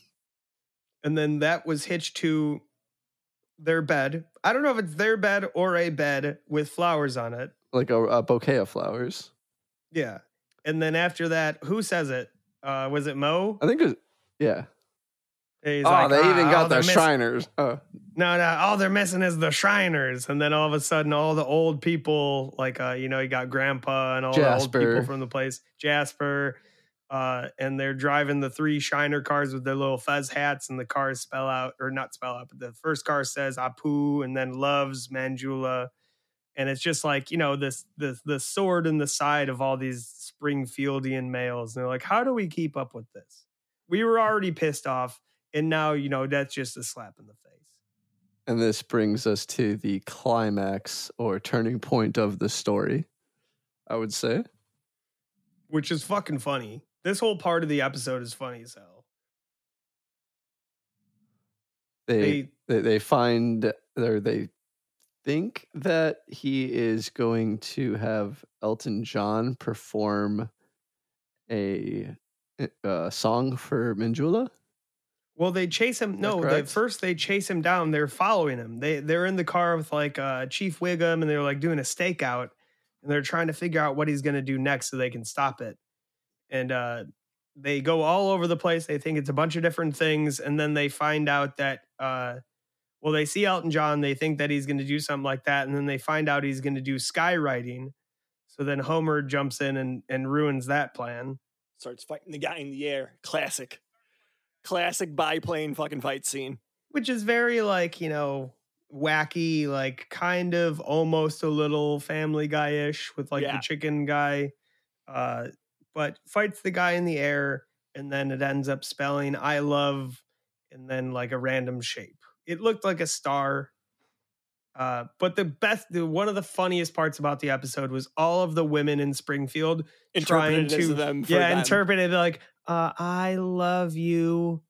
and then that was hitched to their bed. I don't know if it's their bed or a bed with flowers on it. like a, a bouquet of flowers. Yeah, and then after that, who says it? Uh, was it Moe? I think it was, yeah. He's oh, like, they "Ah, even got they're the Shriners. Oh, No, no, all they're missing is the Shriners, and then all of a sudden, all the old people, like uh, you know, you got Grandpa and all the old people from the place, Jasper, uh, and they're driving the three Shriner cars with their little fez hats, and the cars spell out or not spell out, but the first car says Apu, and then loves Manjula, and it's just like you know this the the sword in the side of all these Springfieldian males, and they're like, how do we keep up with this? We were already pissed off, and now you know that's just a slap in the face. and this brings us to the climax or turning point of the story, I would say. which is fucking funny. This whole part of the episode is funny as hell. They, They, they, find or they think that he is going to have Elton John perform a, eh, a song for Manjula. Well, they chase him. No, they, first they chase him down. They're following him. They they're in the car with like uh, Chief Wiggum, and they're like doing a stakeout, and they're trying to figure out what he's gonna do next so they can stop it. And uh, they go all over the place. They think it's a bunch of different things, and then they find out that. Uh, well, they see Elton John. They think that he's going to do something like that, and then they find out he's going to do skywriting. So then Homer jumps in and, and ruins that plan. Starts fighting the guy in the air. Classic. Classic biplane fucking fight scene. which is very like you know wacky like kind of almost a little family guy-ish with like Yeah. the chicken guy uh but fights the guy in the air and then it ends up spelling i love and then like a random shape it looked like a star uh but the best the, one of the funniest parts about the episode was all of the women in springfield trying to them yeah them. interpreted like uh i love you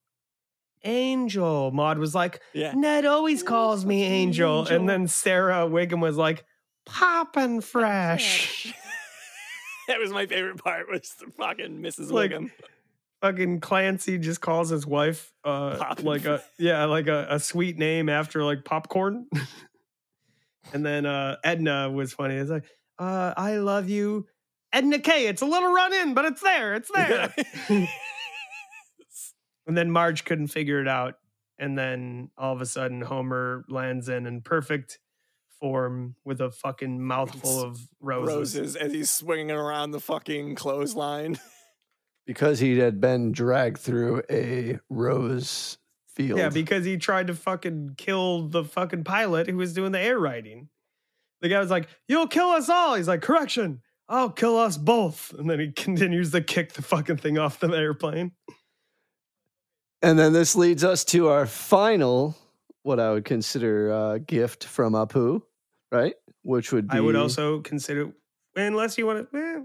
angel maud was like Yeah. Ned always calls me calls me Angel. Angel. And then Sarah Wiggum was like, poppin' fresh. that was my favorite part. Was the fucking Mrs. Like, Wiggum. Fucking Clancy just calls his wife uh Poppin' like a yeah, like a, a sweet name after like popcorn. and then uh Edna was funny. It's like, uh, I love you. Edna K. It's a little run in, but it's there. It's there. and then Marge couldn't figure it out. And then all of a sudden Homer lands in in perfect form with a fucking mouthful of roses. Roses as he's swinging around the fucking clothesline. Because he had been dragged through a rose field. Yeah, because he tried to fucking kill the fucking pilot who was doing the air riding. The guy was like, You'll kill us all. He's like, Correction, I'll kill us both. And then he continues to kick the fucking thing off the airplane. And then this leads us to our final, what I would consider a gift from Apu, right? Which would be I would also consider, unless you want to, eh,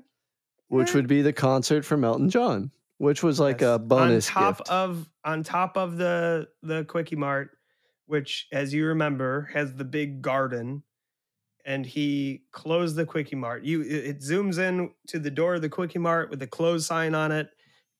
which Yeah. would be the concert from Elton John, which was like Yes. a bonus on top gift. of on top of the the Kwik-E-Mart which as you remember has the big garden and he closed the Kwik-E-Mart you it, zooms in to the door of the Kwik-E-Mart with the close sign on it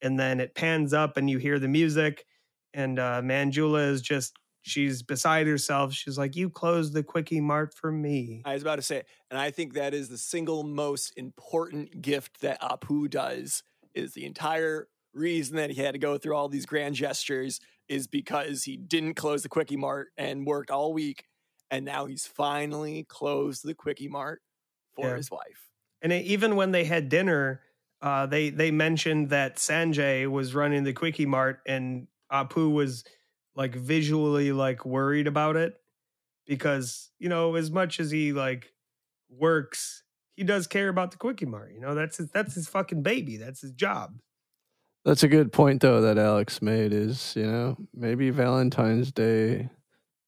and then it pans up and you hear the music and uh manjula is just she's beside herself she's like you closed the Kwik-E-Mart for me I was about to say, and I think that is the single most important gift that Apu does. Is the entire reason that he had to go through all these grand gestures is because he didn't close the Kwik-E-Mart and worked all week, and now he's finally closed the Kwik-E-Mart for Yeah. his wife. And it, even when they had dinner, uh, they they mentioned that Sanjay was running the Kwik-E-Mart, and Apu was like visually like worried about it because you know as much as he like works, he does care about the Kwik-E-Mart. You know that's his, that's his fucking baby. That's his job. That's a good point though that Alex made is, you know, maybe Valentine's Day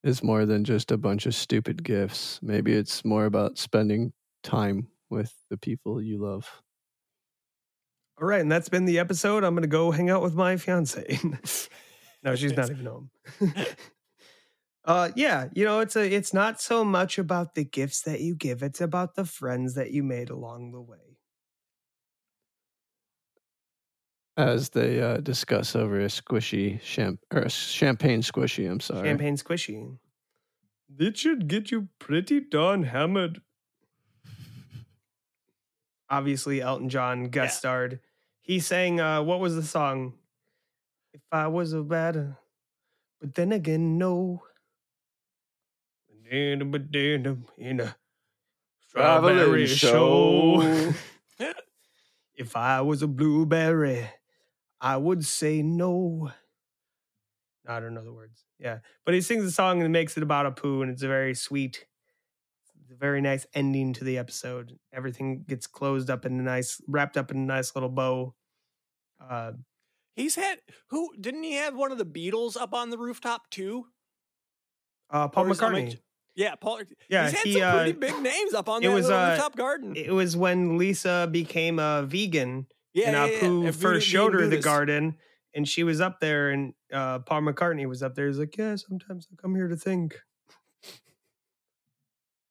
is more than just a bunch of stupid gifts. Maybe it's more about spending time with the people you love. All right, and that's been the episode. I'm gonna go hang out with my fiance. no, she's not even home. uh yeah, you know, it's a it's not so much about the gifts that you give, it's about the friends that you made along the way. As they uh, discuss over a squishy champ or a champagne squishy, I'm sorry. Champagne squishy. It should get you pretty darn hammered. Obviously, Elton John guest Yeah. starred. He sang, uh, what was the song? If I was a batter, but then again, no. In a strawberry show. show. if I was a blueberry, I would say no. I don't know the words. Yeah. But he sings a song and makes it about Apu, and it's a very sweet, a very nice ending to the episode. Everything gets closed up in a nice, wrapped up in a nice little bow. Uh, He's had who didn't he have one of the Beatles up on the rooftop too? uh, Paul Or is- am I McCartney. Yeah, Paul. Yeah, he's had he, some pretty uh, big names up on the uh, rooftop garden. It was when Lisa became a vegan yeah, and yeah, Apu yeah. first showed her the Buddhist. garden, and she was up there, and uh, Paul McCartney was up there. He's like, "Yeah, sometimes I come here to think."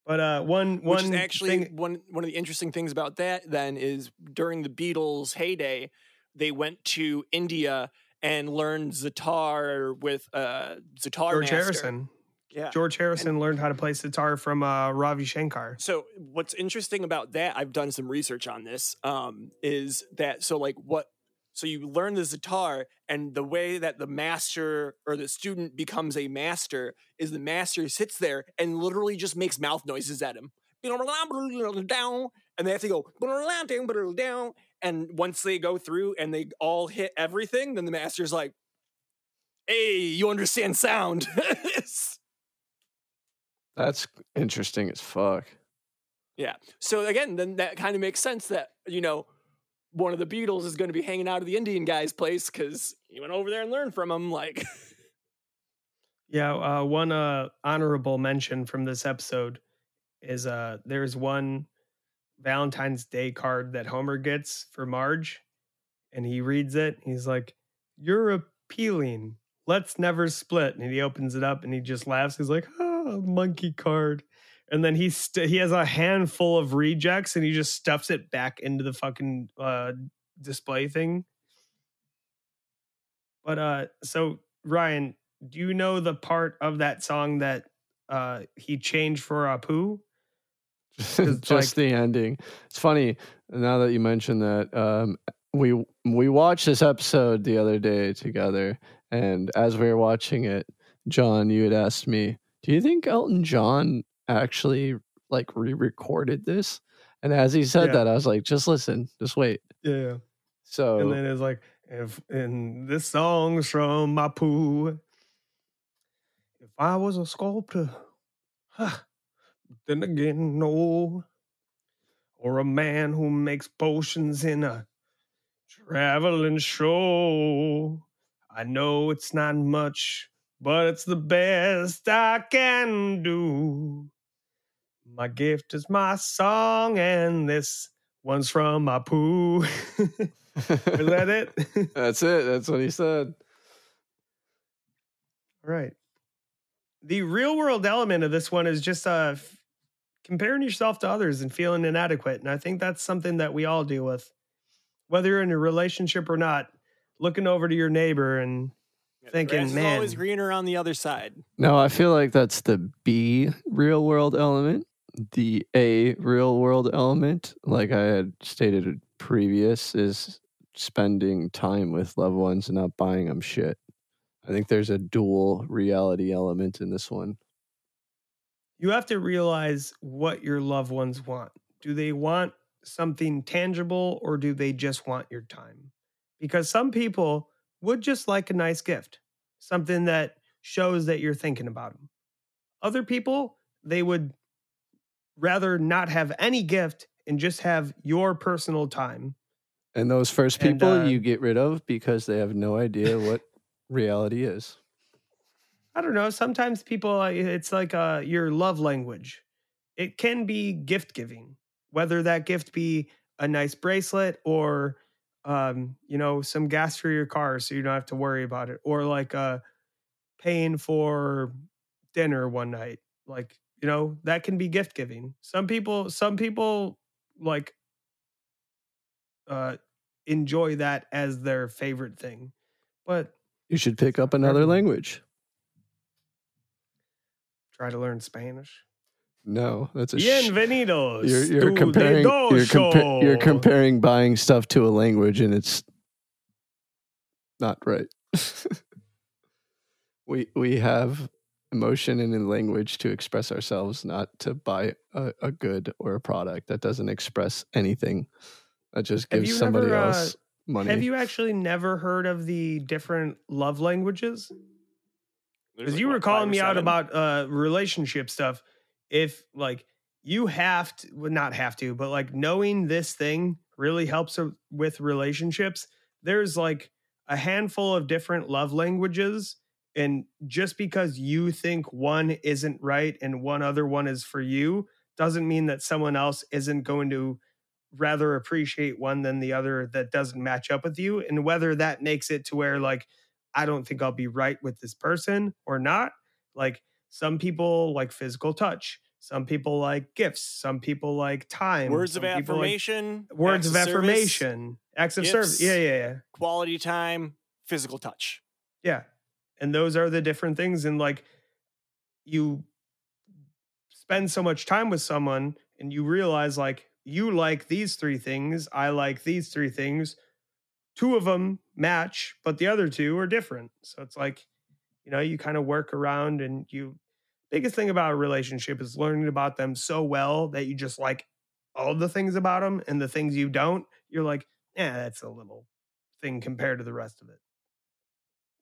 But uh, one Which one is actually thing, one one of the interesting things about that. Then is during the Beatles' heyday, they went to India and learned sitar with uh, sitar George master. Harrison. Yeah. George Harrison learned how to play sitar from uh, Ravi Shankar. So what's interesting about that, I've done some research on this, um, is that so like what so you learn the sitar and the way that the master or the student becomes a master is the master sits there and literally just makes mouth noises at him. Down and they have to go down. And once they go through and they all hit everything, then the master's like, Hey, you understand sound. That's interesting as fuck. Yeah. So again, then that kind of makes sense that, you know, one of the Beatles is going to be hanging out at the Indian guy's place because he went over there and learned from him. Like, Yeah, uh, one uh, honorable mention from this episode is uh, there's one Valentine's Day card that Homer gets for Marge, and he reads it. He's like, "You're appealing. Let's never split." And he opens it up and he just laughs. He's like, "Ah, monkey card." And then he st- he has a handful of rejects and he just stuffs it back into the fucking uh, display thing. But uh, so Ryan, do you know the part of that song that uh he changed for Apu? just like- the ending. It's funny now that you mention that. Um, we we watched this episode the other day together, and as we were watching it, John, you had asked me, "Do you think Elton John actually like re-recorded this?" And as he said Yeah. that, I was like, "Just listen, just wait." Yeah. So And then it's like, if and this song's from Apu. If I was a sculptor, huh, then again, no. Or a man who makes potions in a traveling show. I know it's not much, but it's the best I can do. My gift is my song, and this One's from my poo. Is that it? That's it. That's what he said. All right. The real world element of this one is just uh, f- comparing yourself to others and feeling inadequate. And I think that's something that we all deal with, whether you're in a relationship or not. Looking over to your neighbor and Thinking, grass is always greener on the other side. No, I feel like that's the B real world element. The A real world element, like I had stated previous, is spending time with loved ones and not buying them shit. I think there's a dual reality element in this one. you have to realize what your loved ones want. Do they want something tangible or do they just want your time? Because some people would just like a nice gift, something that shows that you're thinking about them. Other people, they would rather not have any gift and just have your personal time. And those first And, people uh, you get rid of because they have no idea what reality is. I don't know. Sometimes people, uh, it's like uh, your love language. It can be gift giving, whether that gift be a nice bracelet or, um, you know, some gas for your car so you don't have to worry about it, or like uh, paying for dinner one night. Like, you know, that can be gift giving. Some people, some people like uh, enjoy that as their favorite thing. But You should pick up another language. try to learn Spanish. No, that's a sh- Bienvenidos. you're, you're to comparing the you're, compa- you're comparing buying stuff to a language and it's not right we we have emotion and a language to express ourselves not to buy a, a good or a product that doesn't express anything that just gives somebody ever, uh, else money Have you actually never heard of the different love languages? Because like, you were five calling me out about uh, relationship stuff. If like you have to, well, not have to, but like knowing this thing really helps with relationships. There's like a handful of different love languages. And just because you think one isn't right and one other one is for you doesn't mean that someone else isn't going to rather appreciate one than the other that doesn't match up with you. And whether that makes it to where like, I don't think I'll be right with this person or not. Like some people like physical touch. Some people like gifts. Some people like time. words of some like affirmation, words acts of service, affirmation. Acts of service. Yeah, yeah, yeah. quality time, physical touch. Yeah. And those are the different things. And like you spend so much time with someone and you realize like you like these three things, I like these three things. Two of them match, but the other two are different. So it's like, you know, you kind of work around and you biggest thing about a relationship is learning about them so well that you just like all the things about them and the things you don't, you're like, yeah, that's a little thing compared to the rest of it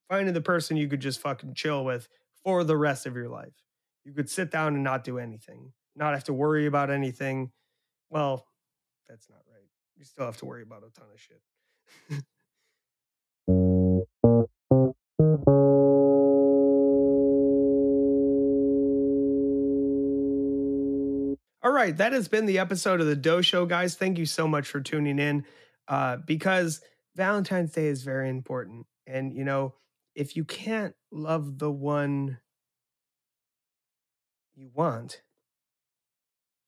finding the person you could just fucking chill with for the rest of your life. You could sit down and not do anything, not have to worry about anything. Well, that's not right. You still have to worry about a ton of shit. right, that has been the episode of the Doh Show, guys. Thank you so much for tuning in uh, because Valentine's Day is very important. And, you know, if you can't love the one you want,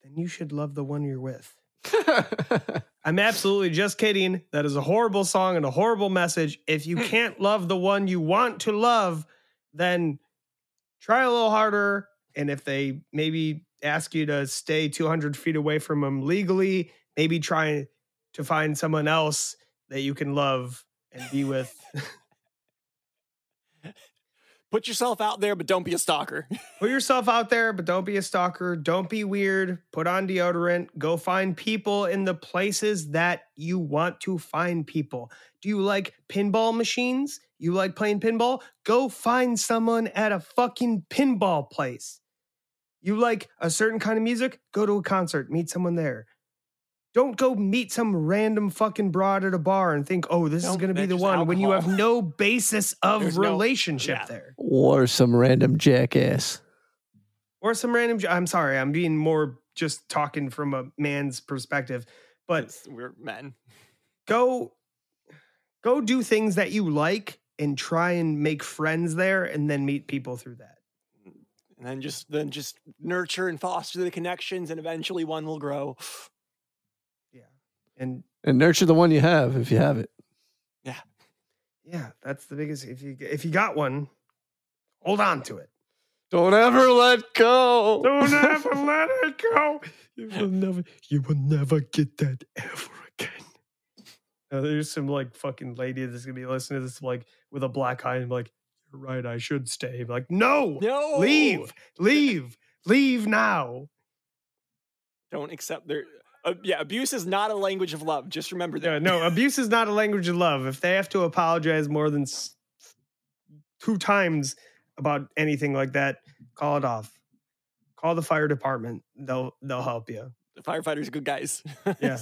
then you should love the one you're with. I'm absolutely just kidding. That is a horrible song and a horrible message. If you can't love the one you want to love, then try a little harder. And if they maybe ask you to stay 200 feet away from them legally, maybe try to find someone else that you can love and be with. Put yourself out there, but don't be a stalker. Put yourself out there, but don't be a stalker. Don't be weird. Put on deodorant. Go find people in the places that you want to find people. Do you like pinball machines? You like playing pinball? Go find someone at a fucking pinball place. You like a certain kind of music? Go to a concert, meet someone there. Don't go meet some random fucking broad at a bar and think, oh, this is going to be the just one when you have no basis of There's no- relationship yeah. there or some random jackass or some random. I'm sorry, I'm being more just talking from a man's perspective, but we're men. go go do things that you like and try and make friends there and then meet people through that. And then just then just nurture and foster the connections, and eventually one will grow. Yeah. And And nurture the one you have if you have it. yeah, Yeah. that's the biggest if you if you got one, hold on to it. Don't ever let go. Don't ever let it go. You will never you will never get that ever again. Now, there's some like fucking lady that's gonna be listening to this like with a black eye and be like, You're right, I should stay. Like, no, No, leave, leave, leave now. Don't accept their. Uh, yeah, abuse is not a language of love. Just remember that. Yeah, no, abuse is not a language of love. If they have to apologize more than s- two times about anything like that, call it off. Call the fire department. They'll they'll help you. The firefighters are good guys. Yeah.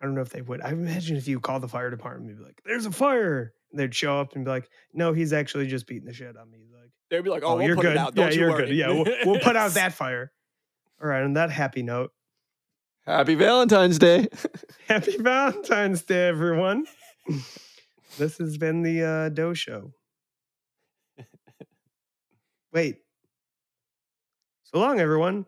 I don't know if they would. I imagine if you call the fire department, you'd be like, "There's a fire." They'd show up and be like, "No, he's actually just beating the shit on me." Like, They'd be like, "Oh, "Oh, we'll you're put good. it out. yeah, you you're worry." good. Yeah, we'll, we'll put out that fire." All right. On that happy note, Happy Valentine's Day. happy Valentine's Day, everyone. this has been the uh, Doh Show. Wait. So long, everyone.